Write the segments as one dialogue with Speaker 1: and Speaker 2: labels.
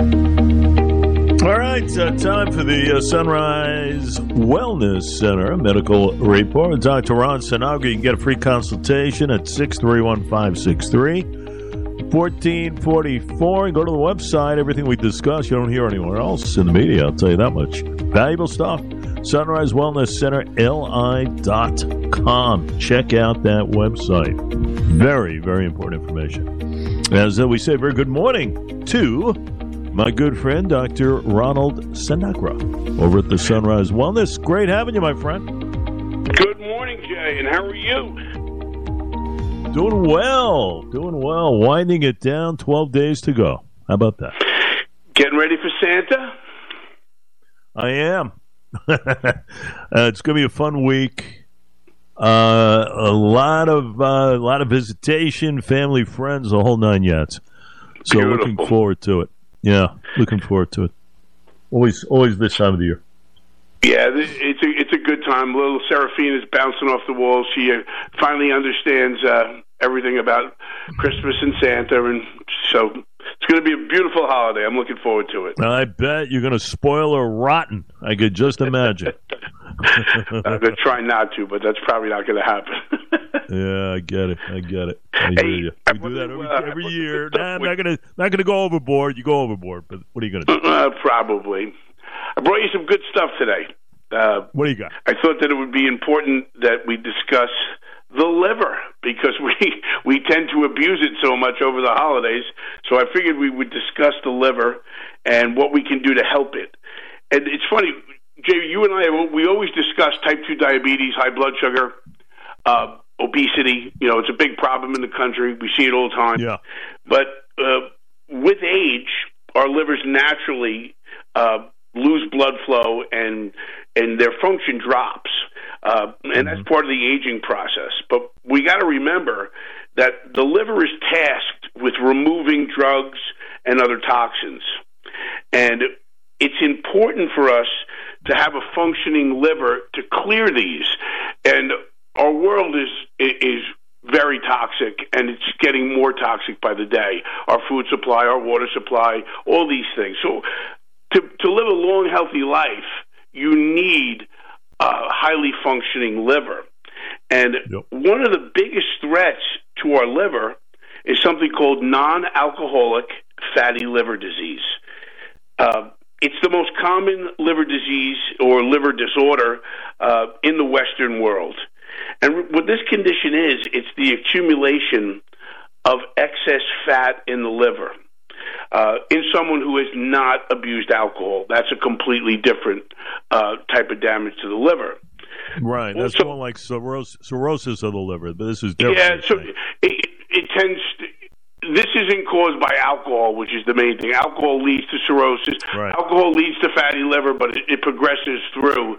Speaker 1: All right, uh, time for the uh, Sunrise Wellness Center medical report. Dr. Ron Sinagra. You can get a free consultation at 631 563 1444. Go to the website. Everything we discuss, you don't hear anywhere else in the media. I'll tell you that much. Valuable stuff. Sunrise Wellness Center, li.com. Check out that website. Very, very important information. As uh, we say, very good morning to my good friend, Dr. Ronald Sinagra, over at the Sunrise Wellness. Great having you, my friend.
Speaker 2: Good morning, Jay, and how are you?
Speaker 1: Doing well, doing well. Winding it down, 12 days to go. How about that?
Speaker 2: Getting ready for Santa?
Speaker 1: I am. uh, it's going to be a fun week. Uh, a lot of uh, a lot of visitation, family, friends, the whole nine yards. So
Speaker 2: Beautiful.
Speaker 1: looking forward to it. Yeah, looking forward to it. Always, always this time of the year.
Speaker 2: Yeah, it's a it's a good time. Little Seraphine is bouncing off the walls. She uh, finally understands uh, everything about Christmas and Santa, and so it's going to be a beautiful holiday. I'm looking forward to it.
Speaker 1: I bet you're going to spoil her rotten. I could just imagine.
Speaker 2: I'm going to try not to, but that's probably not going to happen.
Speaker 1: yeah, I get it. I get it. I
Speaker 2: Hey,
Speaker 1: you.
Speaker 2: I
Speaker 1: We do that every,
Speaker 2: uh,
Speaker 1: every year. Nah, I'm not gonna not gonna go overboard. You go overboard, but what are you gonna do?
Speaker 2: uh, probably. I brought you some good stuff today. Uh,
Speaker 1: What do you got?
Speaker 2: I thought that it would be important that we discuss the liver because we we tend to abuse it so much over the holidays. So I figured we would discuss the liver and what we can do to help it. And it's funny, Jay, you and I we always discuss type two diabetes, high blood sugar, uh, obesity. You know, it's a big problem in the country. We see it all the time.
Speaker 1: Yeah.
Speaker 2: But uh, with age, our livers naturally uh, lose blood flow and and their function drops, uh, and that's part of the aging process. But we got to remember that the liver is tasked with removing drugs and other toxins, and it's important for us to have a functioning liver to clear these. And our world is is very toxic, and it's getting more toxic by the day. Our food supply, our water supply, all these things. So, to to live a long, healthy life, you need a highly functioning liver. And
Speaker 1: Yep.
Speaker 2: one of the biggest threats to our liver is something called non-alcoholic fatty liver disease. Uh, it's the most common liver disease or liver disorder uh, in the Western world. And what this condition is, it's the accumulation of excess fat in the liver. Uh, in someone who has not abused alcohol, that's a completely different uh, type of damage to the liver.
Speaker 1: Right. That's
Speaker 2: So-
Speaker 1: more like cirrhosis, cirrhosis of the liver, but this is different.
Speaker 2: Yeah, so it, it tends. To, this isn't caused by alcohol, which is the main thing. Alcohol leads to cirrhosis.
Speaker 1: Right.
Speaker 2: Alcohol leads to fatty liver, but it, it progresses through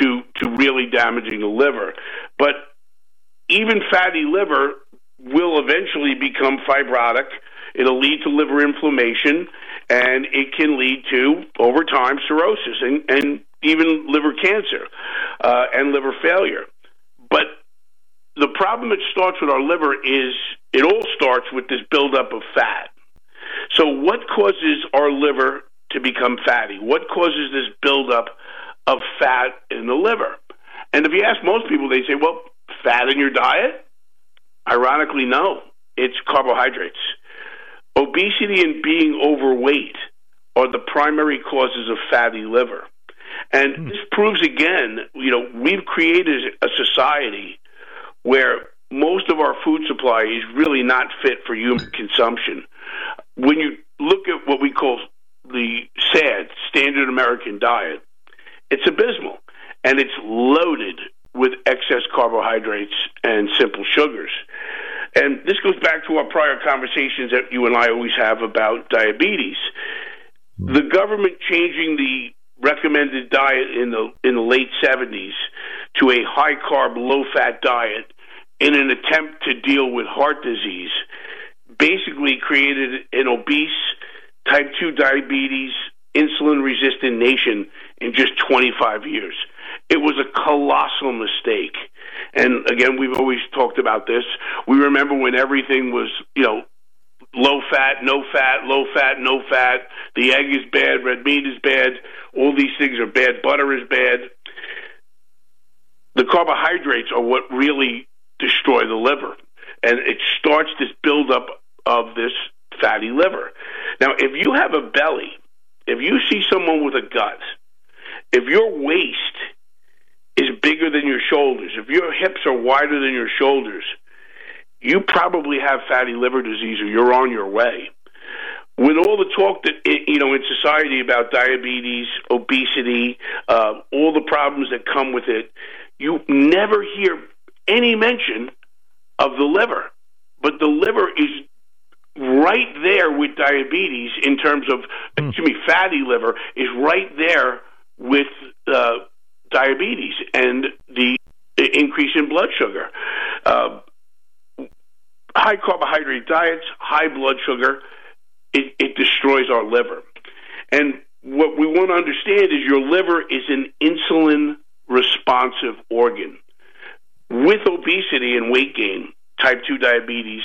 Speaker 2: to to really damaging the liver. But even fatty liver will eventually become fibrotic. It'll lead to liver inflammation, and it can lead to, over time, cirrhosis and, and even liver cancer uh, and liver failure. But the problem that starts with our liver is it all starts with this buildup of fat. So, what causes our liver to become fatty? What causes this buildup of fat in the liver? And if you ask most people, they say, well, fat in your diet? Ironically, no. It's carbohydrates. Obesity and being overweight are the primary causes of fatty liver. And hmm. this proves again, you know, we've created a society where most of our food supply is really not fit for human consumption. When you look at what we call the SAD, Standard American Diet, it's abysmal and it's loaded with excess carbohydrates and simple sugars. And this goes back to our prior conversations that you and I always have about diabetes. Hmm. The government changing the recommended diet in the in the late 70s to a high carb, low fat diet in an attempt to deal with heart disease basically created an obese, type 2 diabetes, insulin resistant nation in just 25 years. It was a colossal mistake. And again, we've always talked about this. We remember when everything was, you know, low fat, no fat, low fat, no fat. The egg is bad, red meat is bad. All these things are bad. Butter is bad. The carbohydrates are what really destroy the liver, and it starts this buildup of this fatty liver. Now, if you have a belly, if you see someone with a gut, if your waist is bigger than your shoulders, if your hips are wider than your shoulders, you probably have fatty liver disease or you're on your way. With all the talk that you know in society about diabetes, obesity, uh, all the problems that come with it, you never hear any mention of the liver. But the liver is right there with diabetes in terms of, mm. excuse me, fatty liver is right there with uh, diabetes and the increase in blood sugar. Uh, high carbohydrate diets, high blood sugar, it, it destroys our liver. And what we want to understand is your liver is an insulin responsive organ. With obesity and weight gain, type 2 diabetes,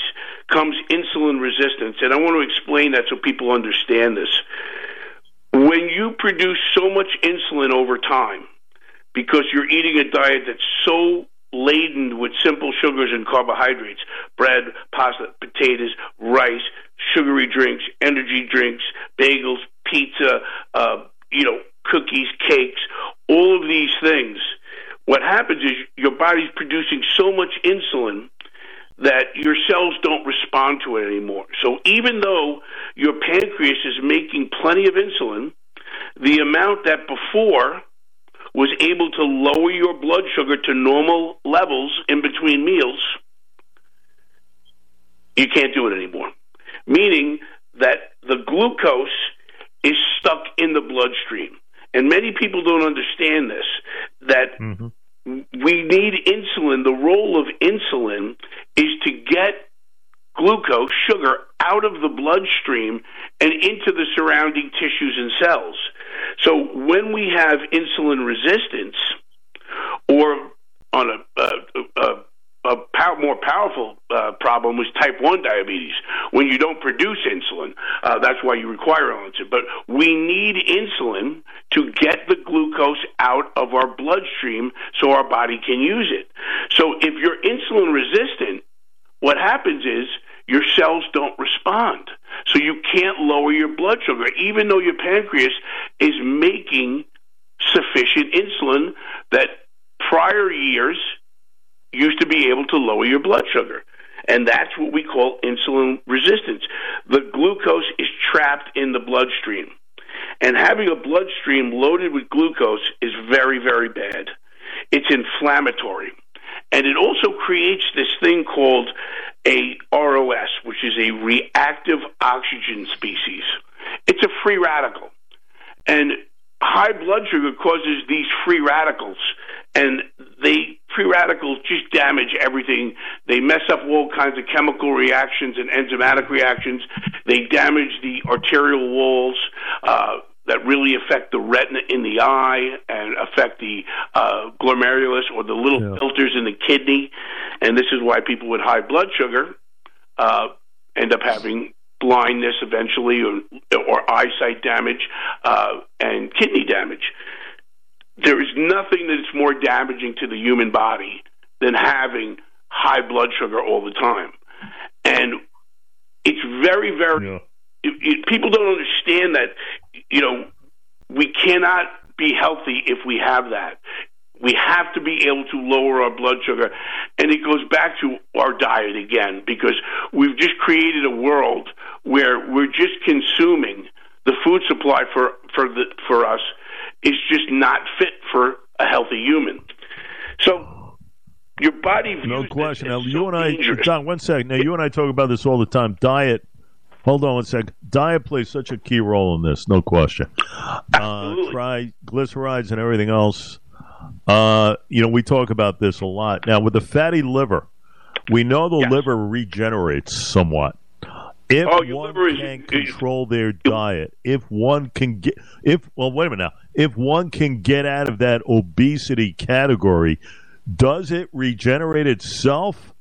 Speaker 2: comes insulin resistance. And I want to explain that so people understand this. When you produce so much insulin over time, because you're eating a diet that's so laden with simple sugars and carbohydrates bread, pasta, potatoes, rice, sugary drinks, energy drinks, bagels, pizza, uh, you know, cookies, cakes, all of these things. What happens is your body's producing so much insulin that your cells don't respond to it anymore. So even though your pancreas is making plenty of insulin, the amount that before was able to lower your blood sugar to normal levels in between meals, you can't do it anymore. Meaning that the glucose is stuck in the bloodstream. And many people don't understand this that mm-hmm. we need insulin. The role of insulin is to get glucose, sugar, out of the bloodstream and into the surrounding tissues and cells. So when we have insulin resistance, or on a, a, a, a more powerful uh, problem was type 1 diabetes. When you don't produce insulin, uh, that's why you require insulin. But we need insulin to get the glucose out of our bloodstream so our body can use it. So if you're insulin resistant, what happens is your cells don't respond. Can't lower your blood sugar, even though your pancreas is making sufficient insulin that prior years used to be able to lower your blood sugar. And that's what we call insulin resistance. The glucose is trapped in the bloodstream. And having a bloodstream loaded with glucose is very, very bad. It's inflammatory. And it also creates this thing called a ROS, which is a reactive oxygen species. It's a free radical. And high blood sugar causes these free radicals and they free radicals just damage everything. They mess up all kinds of chemical reactions and enzymatic reactions. They damage the arterial walls. Uh, that really affect the retina in the eye and affect the uh, glomerulus or the little yeah. filters in the kidney. And this is why people with high blood sugar uh, end up having blindness eventually or, or eyesight damage uh, and kidney damage. There is nothing that's more damaging to the human body than having high blood sugar all the time. And it's very, very. Yeah. It, it, people don't understand that you know, we cannot be healthy if we have that. We have to be able to lower our blood sugar. And it goes back to our diet again, because we've just created a world where we're just consuming the food supply for, for, the, for us is just not fit for a healthy human. So your body
Speaker 1: no question. Now, so you and I, dangerous. John, one second. Now, you and I talk about this all the time. Diet Hold on one sec. Diet plays such a key role in this, no question. Uh, triglycerides and everything else. Uh, you know, we talk about this a lot. Now, with the fatty liver, we know the yes. liver regenerates somewhat. If oh, one can is, control their diet, if one can get, if well, wait a minute now, if one can get out of that obesity category, does it regenerate itself?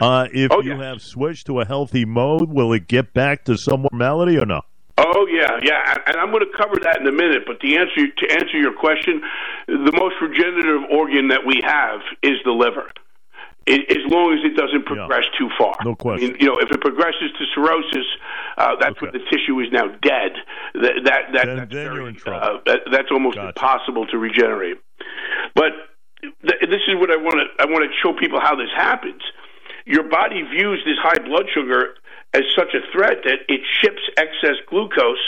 Speaker 1: Uh, if
Speaker 2: Oh,
Speaker 1: you
Speaker 2: yes.
Speaker 1: have switched to a healthy mode, will it get back to some normality or no?
Speaker 2: Oh yeah, yeah, and- I'm going to cover that in a minute. But the answer to answer your question, the most regenerative organ that we have is the liver. As long as it doesn't progress too far.
Speaker 1: No question.
Speaker 2: I mean, you know, if it progresses to cirrhosis, uh, that's when the tissue is now dead. That that, that
Speaker 1: Then-
Speaker 2: that's
Speaker 1: then
Speaker 2: very. Uh, that, that's almost
Speaker 1: Gotcha.
Speaker 2: impossible to regenerate. But th- this is what I want to I want to show people how this happens. Your body views this high blood sugar as such a threat that it ships excess glucose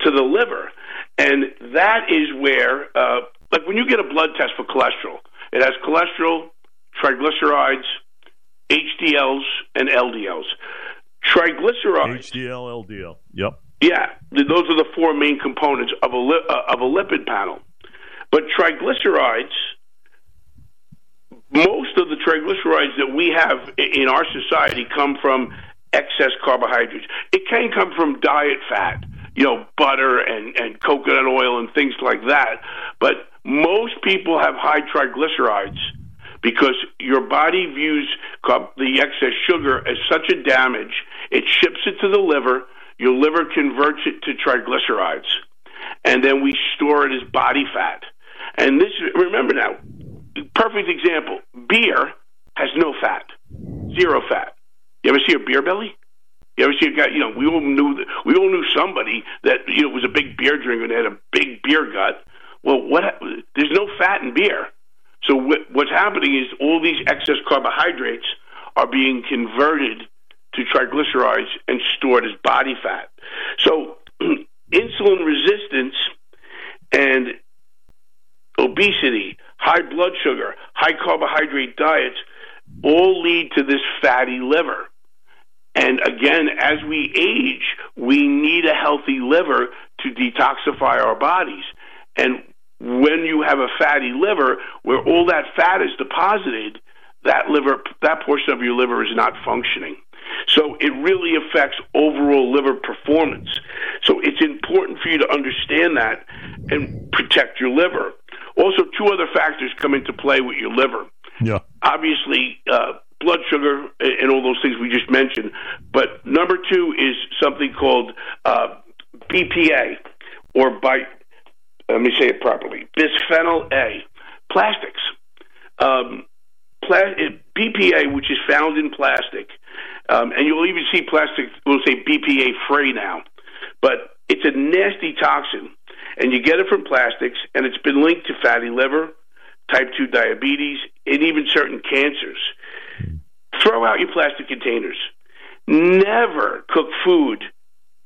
Speaker 2: to the liver, and that is where, uh, like when you get a blood test for cholesterol, it has cholesterol, triglycerides, HDLs, and LDLs. Triglycerides
Speaker 1: HDL, LDL. Yep.
Speaker 2: yeah, those are the four main components of a li- uh, of a lipid panel. But triglycerides, most of the triglycerides that we have in our society come from excess carbohydrates. It can come from diet fat, you know, butter and and coconut oil and things like that. But most people have high triglycerides because your body views the excess sugar as such a damage. It ships it to the liver. Your liver converts it to triglycerides, and then we store it as body fat. And this, remember now, perfect example: beer has no fat, zero fat. You ever see a beer belly? You ever see a guy? You know, we all knew we all knew somebody that you know was a big beer drinker and had a big beer gut. Well, what? There's no fat in beer. So what, what's happening is all these excess carbohydrates are being converted to triglycerides and stored as body fat. So insulin resistance and obesity, high blood sugar, high carbohydrate diets all lead to this fatty liver. And again, as we age, we need a healthy liver to detoxify our bodies. And when you have a fatty liver, where all that fat is deposited, that liver, that portion of your liver is not functioning. So it really affects overall liver performance. So it's important for you to understand that and protect your liver. Also, two other factors come into play with your liver
Speaker 1: Yeah.
Speaker 2: obviously uh, blood sugar and all those things we just mentioned. But number two is something called uh, BPA, or by let me say it properly, bisphenol A, plastics. Um, pla- BPA, which is found in plastic, um, and you'll even see plastic. We'll say BPA free now, but it's a nasty toxin, and you get it from plastics, and it's been linked to fatty liver, type 2 diabetes, and even certain cancers. Throw out your plastic containers. Never cook food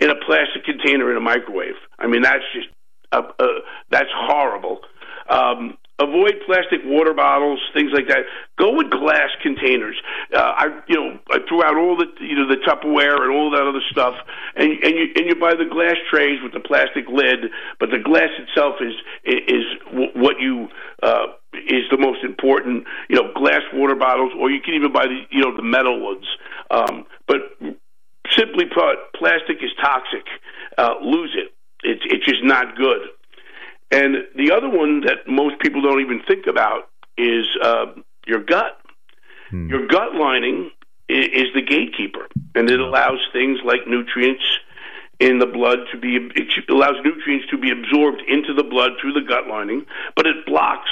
Speaker 2: in a plastic container in a microwave. I mean, that's just uh, uh, that's horrible. Um, avoid plastic water bottles, things like that. Go with glass containers. Uh, I, you know, I threw out all the, you know, the Tupperware and all that other stuff, and and you and you buy the glass trays with the plastic lid, but the glass itself is is what you uh, is the most important. You know, glass water bottles, or you can even buy the you know the metal ones. Um, but simply put, plastic is toxic. Uh, lose it. It's it's just not good. And the other one that most people don't even think about is uh, your gut. Your gut lining is, is the gatekeeper, and it allows things like nutrients in the blood to be it allows nutrients to be absorbed into the blood through the gut lining, but it blocks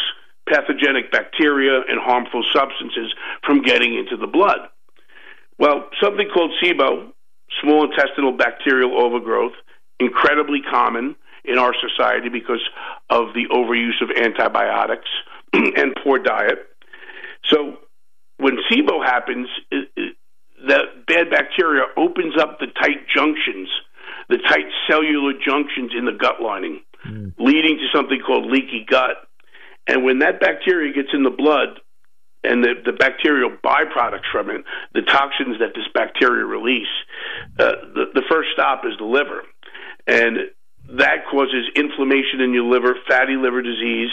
Speaker 2: pathogenic bacteria and harmful substances from getting into the blood. Well, something called SIBO, small intestinal bacterial overgrowth, incredibly common in our society because of the overuse of antibiotics and poor diet. So when SIBO happens, it, it, the bad bacteria opens up the tight junctions, the tight cellular junctions in the gut lining, leading to something called leaky gut. And when that bacteria gets in the blood, and the, the bacterial byproducts from it, the toxins that this bacteria release, uh, the, the first stop is the liver. And that causes inflammation in your liver, fatty liver disease.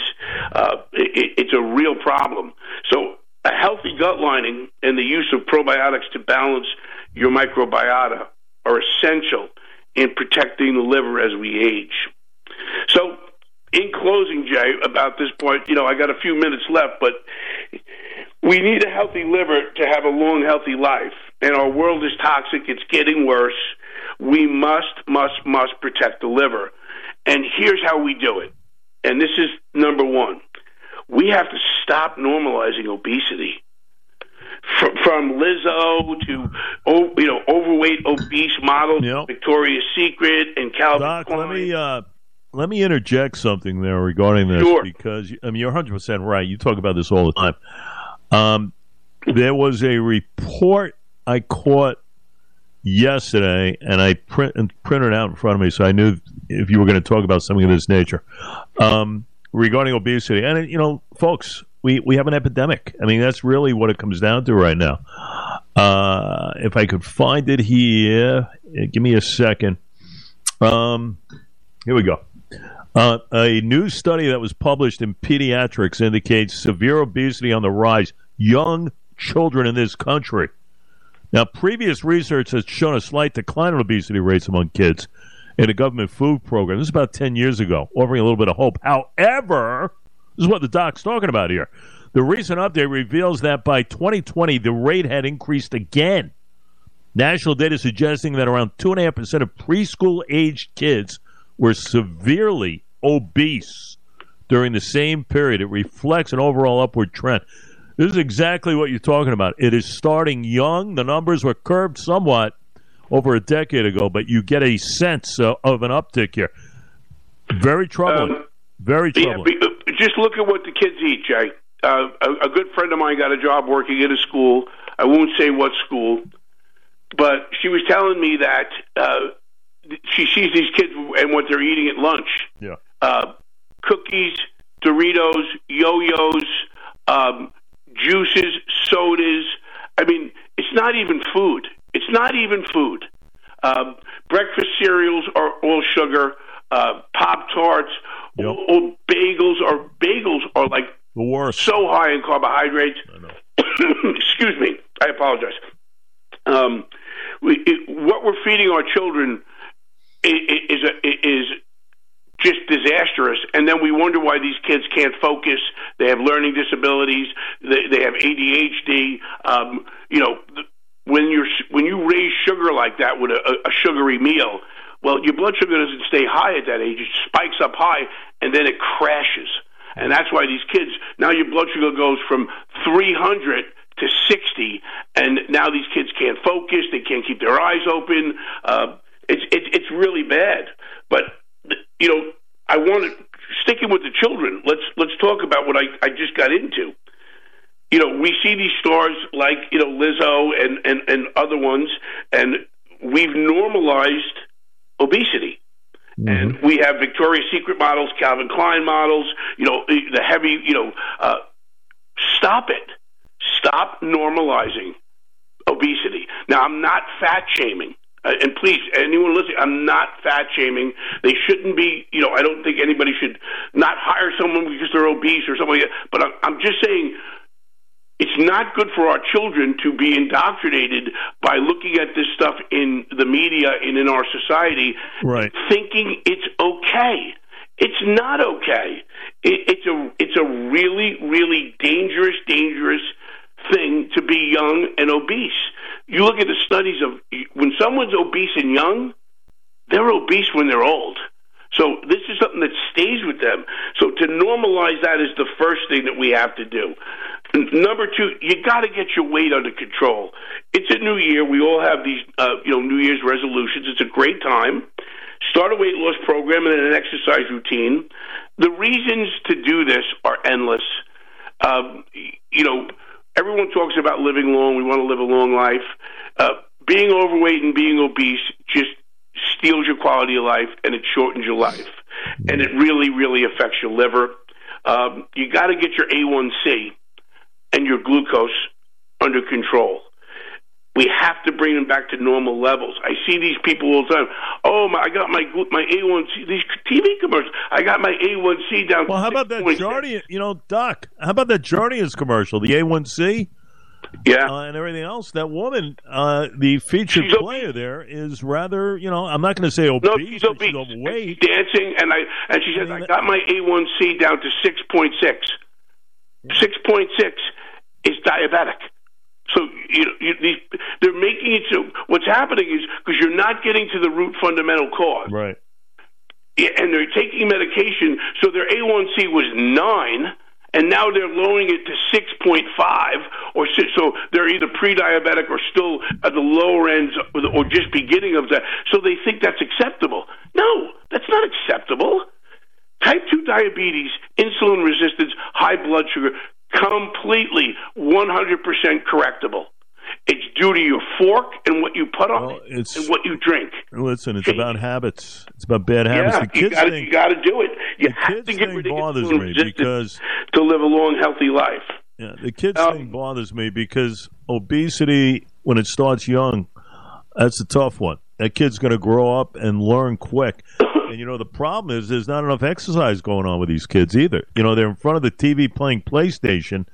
Speaker 2: Uh, it, it's a real problem. So, a healthy gut lining and the use of probiotics to balance your microbiota are essential in protecting the liver as we age. So, in closing, Jay, about this point, you know, I got a few minutes left, but we need a healthy liver to have a long, healthy life. And our world is toxic. It's getting worse. We must, must, must protect the liver. And here's how we do it. And this is number one. We have to stop normalizing obesity. From, from Lizzo to oh, you know overweight obese models, yep. Victoria's Secret and Calvin
Speaker 1: Doc,
Speaker 2: Klein.
Speaker 1: let me uh, let me interject something there regarding this
Speaker 2: sure.
Speaker 1: because I mean you're 100 percent right. You talk about this all the time. Um, there was a report I caught yesterday, and I print and printed out in front of me, so I knew if you were going to talk about something of this nature um, regarding obesity. And you know, folks, we we have an epidemic. I mean, that's really what it comes down to right now. Uh, if I could find it here, give me a second. Um, here we go. Uh, a new study that was published in Pediatrics indicates severe obesity on the rise. Young children in this country. Now, previous research has shown a slight decline in obesity rates among kids in a government food program. This is about 10 years ago, offering a little bit of hope. However, this is what the doc's talking about here. The recent update reveals that by 2020, the rate had increased again. National data suggesting that around 2.5% of preschool aged kids were severely obese during the same period. It reflects an overall upward trend. This is exactly what you're talking about. It is starting young. The numbers were curbed somewhat over a decade ago, but you get a sense uh, of an uptick here. Very troubling. Um, Very troubling.
Speaker 2: Yeah, uh, just look at what the kids eat, Jay. Uh, a, a good friend of mine got a job working at a school. I won't say what school, but she was telling me that uh, she sees these kids and what they're eating at lunch.
Speaker 1: Yeah.
Speaker 2: Uh, cookies, Doritos, yo-yos, um, juices, sodas. I mean, it's not even food. It's not even food. Um, breakfast cereals are all sugar. Uh, Pop tarts, yep. all, all bagels are bagels are like
Speaker 1: the worst.
Speaker 2: So high in carbohydrates. Excuse me. I apologize. Um, we, it, what we're feeding our children is a, is just disastrous. And then we wonder why these kids can't focus. They have learning disabilities. They, they have ADHD. Um, you know, when you're when you raise sugar like that with a, a sugary meal, well, your blood sugar doesn't stay high at that age. It spikes up high, and then it crashes. And that's why these kids now your blood sugar goes from 300 to 60, and now these kids can't focus. They can't keep their eyes open. Uh, it's it's it's really bad. But you know, I want to sticking with the children. Let's let's talk about what I I just got into. You know, we see these stars like you know Lizzo and and and other ones, and we've normalized obesity. Mm-hmm. And we have Victoria's Secret models, Calvin Klein models, you know, the heavy, you know, uh, stop it. Stop normalizing obesity. Now, I'm not fat shaming. Uh, and please, anyone listening, I'm not fat shaming. They shouldn't be, you know, I don't think anybody should not hire someone because they're obese or something like that. But I'm, I'm just saying it's not good for our children to be indoctrinated by looking at this stuff in the media and in our society,
Speaker 1: right.
Speaker 2: thinking it's okay. It's not okay. It, it's a it's a really really dangerous dangerous thing to be young and obese. You look at the studies of when someone's obese and young, they're obese when they're old. So this is something that stays with them. So to normalize that is the first thing that we have to do. Number two, you got to get your weight under control. It's a new year. We all have these, uh, you know, New Year's resolutions. It's a great time. Start a weight loss program and an exercise routine. The reasons to do this are endless. Um, you know, everyone talks about living long. We want to live a long life. Uh, being overweight and being obese just steals your quality of life and it shortens your life. And it really, really affects your liver. Um, you got to get your A1C and your glucose under control. We have to bring them back to normal levels. I see these people all the time. Oh, my, I got my my A1C. These TV commercials. I got my A1C down.
Speaker 1: Well, how about that Jardiance? You know, Doc. How about that Jardiance commercial? The A1C.
Speaker 2: Yeah,
Speaker 1: uh, and everything else. That woman, uh, the featured
Speaker 2: she's
Speaker 1: player there, is rather, you know, I'm not going to say obese,
Speaker 2: no, she's, obese.
Speaker 1: she's overweight,
Speaker 2: dancing, and I and she says I, mean, I got my A1C down to six point six. Six point six is diabetic. You know, you, these, they're making it so. What's happening is because you're not getting to the root fundamental cause,
Speaker 1: right?
Speaker 2: And they're taking medication, so their A1C was nine, and now they're lowering it to six point five, or six, so they're either pre-diabetic or still at the lower ends, or just beginning of that. So they think that's acceptable. No, that's not acceptable. Type 2 diabetes, insulin resistance, high blood sugar, completely 100% correctable. It's due to your fork and what you put on well, it and what you drink.
Speaker 1: Listen, it's Change. about habits. It's about bad habits.
Speaker 2: Yeah,
Speaker 1: the kids
Speaker 2: you gotta,
Speaker 1: think,
Speaker 2: you got to do it. You have to get rid of bothers me because to live a long, healthy life.
Speaker 1: Yeah, the kids um, thing bothers me because obesity, when it starts young, that's a tough one. That kid's going to grow up and learn quick. And you know the problem is there's not enough exercise going on with these kids either. You know they're in front of the TV playing PlayStation,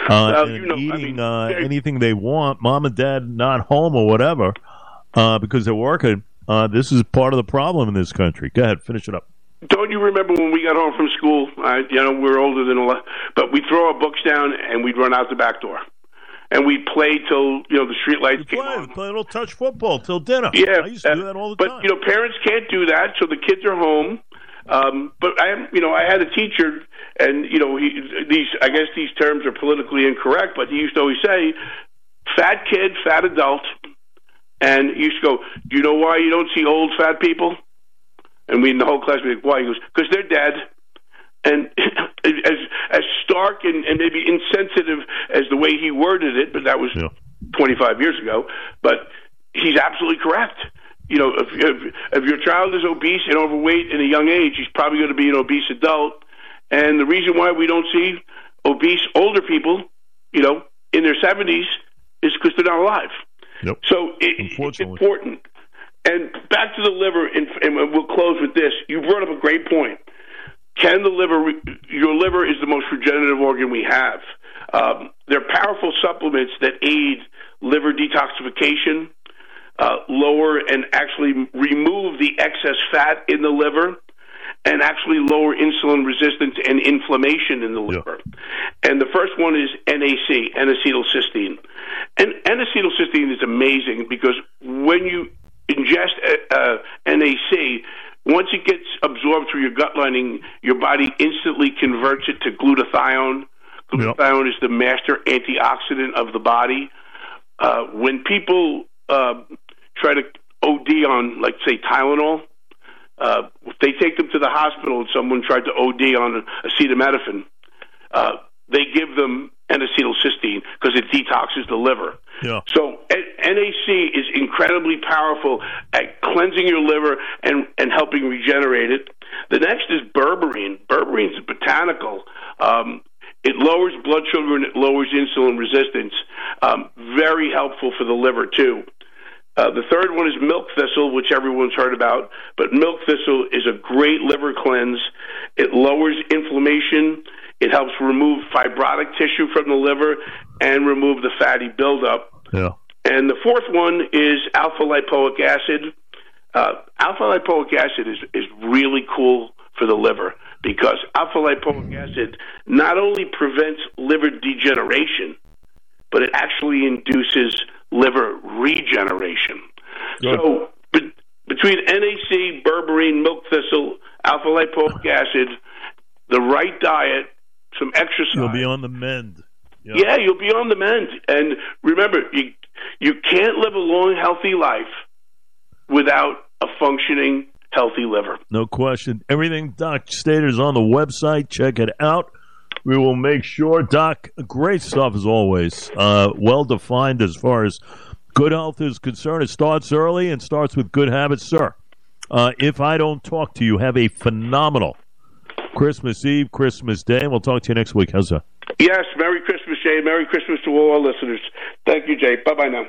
Speaker 1: uh, well, and you know, eating I mean, uh, anything they want. Mom and dad not home or whatever uh, because they're working. Uh, this is part of the problem in this country. Go ahead, finish it up.
Speaker 2: Don't you remember when we got home from school? I, you know, we're older than a lot, but we'd throw our books down and we'd run out the back door and we played till you know the street lights came
Speaker 1: play,
Speaker 2: on.
Speaker 1: Play a little touch football till dinner.
Speaker 2: Yeah,
Speaker 1: I used to do that all the
Speaker 2: but,
Speaker 1: time.
Speaker 2: But you know, parents can't do that, so the kids are home. Um, but I am, you know, I had a teacher, and you know, he, these I guess these terms are politically incorrect, but he used to always say, "Fat kid, fat adult," and he used to go, "Do you know why you don't see old fat people?" And we in the whole class we like, "Why?" He goes, "Because they're dead." and as as stark and, and maybe insensitive as the way he worded it, but that was yeah. 25 years ago. But he's absolutely correct. You know, if, if if your child is obese and overweight in a young age, he's probably going to be an obese adult. And the reason why we don't see obese older people, you know, in their 70s, is because they're not alive.
Speaker 1: Yep.
Speaker 2: So it, it's important. And back to the liver, and, and we'll close with this. You brought up a great point can the liver, your liver is the most regenerative organ we have. Um, there are powerful supplements that aid liver detoxification, uh, lower and actually remove the excess fat in the liver, and actually lower insulin resistance and inflammation in the liver. Yeah. And the first one is NAC, N-acetylcysteine. And N-acetylcysteine is amazing because when you ingest uh, uh NAC, once it gets absorbed through your gut lining, your body instantly converts it to glutathione. Glutathione yep. is the master antioxidant of the body. Uh, when people uh, try to OD on, like, say, Tylenol, uh, if they take them to the hospital and someone tried to OD on acetaminophen, uh, they give them N-acetylcysteine because it detoxes the liver.
Speaker 1: Yeah.
Speaker 2: So NAC is incredibly powerful at cleansing your liver and, and helping regenerate it. The next is berberine. Berberine is botanical. Um, it lowers blood sugar and it lowers insulin resistance. Um, very helpful for the liver too. Uh, the third one is milk thistle, which everyone's heard about. But milk thistle is a great liver cleanse. It lowers inflammation. It helps remove fibrotic tissue from the liver and remove the fatty buildup.
Speaker 1: Yeah.
Speaker 2: And the fourth one is alpha lipoic acid. Uh, alpha lipoic acid is, is really cool for the liver because alpha lipoic acid not only prevents liver degeneration, but it actually induces liver regeneration. Good. So be- between NAC, berberine, milk thistle, alpha lipoic acid, the right diet, some exercise.
Speaker 1: You'll be on the mend.
Speaker 2: Yeah. yeah, you'll be on the mend. And remember, you you can't live a long, healthy life without a functioning, healthy liver.
Speaker 1: No question. Everything Doc stated is on the website. Check it out. We will make sure, Doc. Great stuff as always. Uh, well defined as far as good health is concerned. It starts early and starts with good habits, sir. Uh, if I don't talk to you, have a phenomenal Christmas Eve, Christmas Day, and we'll talk to you next week. How's that?
Speaker 2: Yes, Merry Christmas, Jay. Merry Christmas to all our listeners. Thank you, Jay. Bye bye now.